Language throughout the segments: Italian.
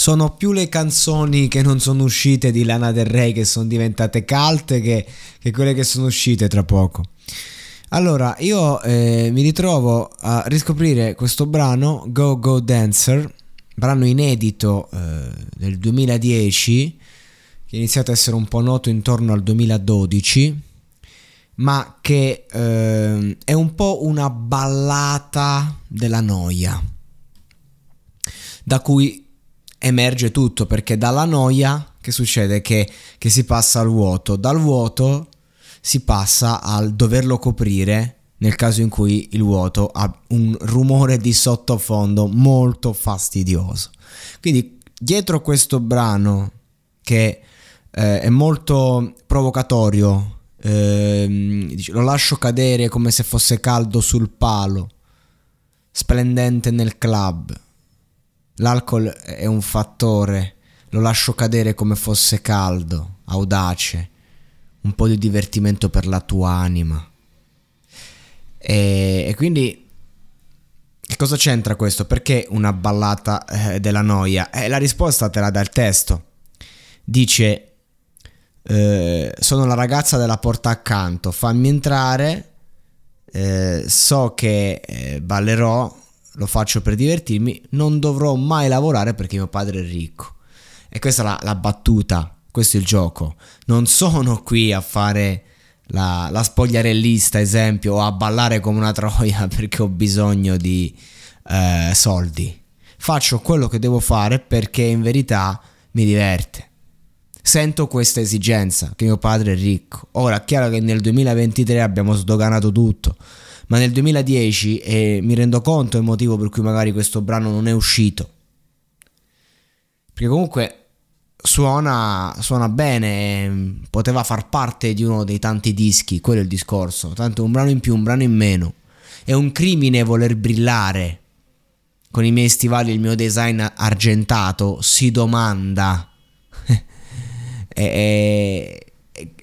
Sono più le canzoni che non sono uscite di Lana Del Rey che sono diventate cult che, che quelle che sono uscite tra poco. Allora, io eh, mi ritrovo a riscoprire questo brano Go Go Dancer, brano inedito eh, del 2010, che è iniziato a essere un po' noto intorno al 2012, ma che eh, è un po' una ballata della noia, da cui emerge tutto perché dalla noia che succede? Che, che si passa al vuoto, dal vuoto si passa al doverlo coprire nel caso in cui il vuoto ha un rumore di sottofondo molto fastidioso. Quindi dietro questo brano che eh, è molto provocatorio, eh, lo lascio cadere come se fosse caldo sul palo, splendente nel club L'alcol è un fattore, lo lascio cadere come fosse caldo, audace, un po' di divertimento per la tua anima. E, e quindi che cosa c'entra questo? Perché una ballata eh, della noia? Eh, la risposta te la dà il testo. Dice, eh, sono la ragazza della porta accanto, fammi entrare, eh, so che eh, ballerò, lo faccio per divertirmi, non dovrò mai lavorare perché mio padre è ricco. E questa è la, la battuta, questo è il gioco. Non sono qui a fare la, la spogliarellista, esempio, o a ballare come una troia perché ho bisogno di eh, soldi. Faccio quello che devo fare perché in verità mi diverte. Sento questa esigenza, che mio padre è ricco. Ora, è chiaro che nel 2023 abbiamo sdoganato tutto ma nel 2010 e mi rendo conto il motivo per cui magari questo brano non è uscito. Perché comunque suona, suona bene, poteva far parte di uno dei tanti dischi, quello è il discorso. Tanto un brano in più, un brano in meno. È un crimine voler brillare. Con i miei stivali e il mio design argentato si domanda. e, e, e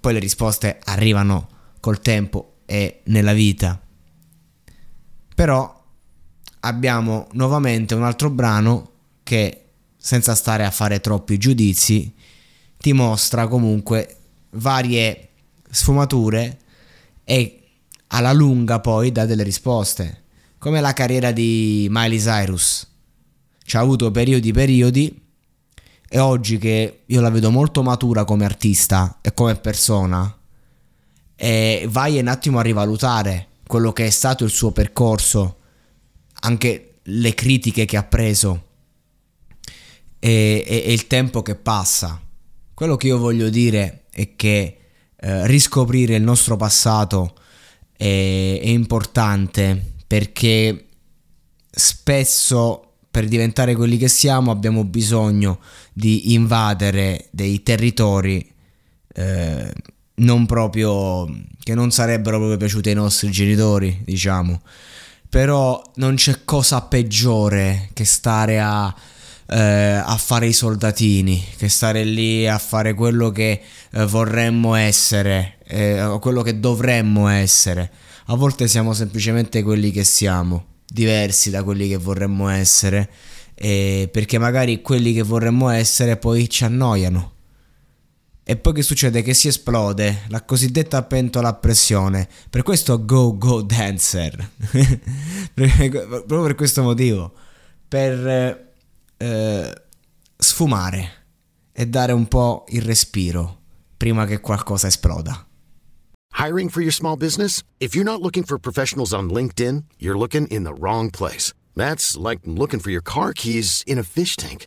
poi le risposte arrivano col tempo e nella vita. Però abbiamo nuovamente un altro brano che, senza stare a fare troppi giudizi, ti mostra comunque varie sfumature e alla lunga poi dà delle risposte. Come la carriera di Miley Cyrus. Ci ha avuto periodi periodi e oggi che io la vedo molto matura come artista e come persona, e vai un attimo a rivalutare quello che è stato il suo percorso, anche le critiche che ha preso e, e, e il tempo che passa. Quello che io voglio dire è che eh, riscoprire il nostro passato è, è importante perché spesso per diventare quelli che siamo abbiamo bisogno di invadere dei territori eh, non proprio che non sarebbero proprio piaciute ai nostri genitori, diciamo. Però non c'è cosa peggiore che stare a, eh, a fare i soldatini, che stare lì a fare quello che eh, vorremmo essere, eh, quello che dovremmo essere, A volte siamo semplicemente quelli che siamo, diversi da quelli che vorremmo essere, perché magari quelli che vorremmo essere poi ci annoiano. E poi che succede? Che si esplode la cosiddetta pentola a pressione. Per questo go go dancer. Proprio per questo motivo. Per eh, sfumare e dare un po' il respiro prima che qualcosa esploda. Hiring for your small business? If you're not looking for professionals on LinkedIn, you're looking in the wrong place. That's like looking for your car keys in a fish tank.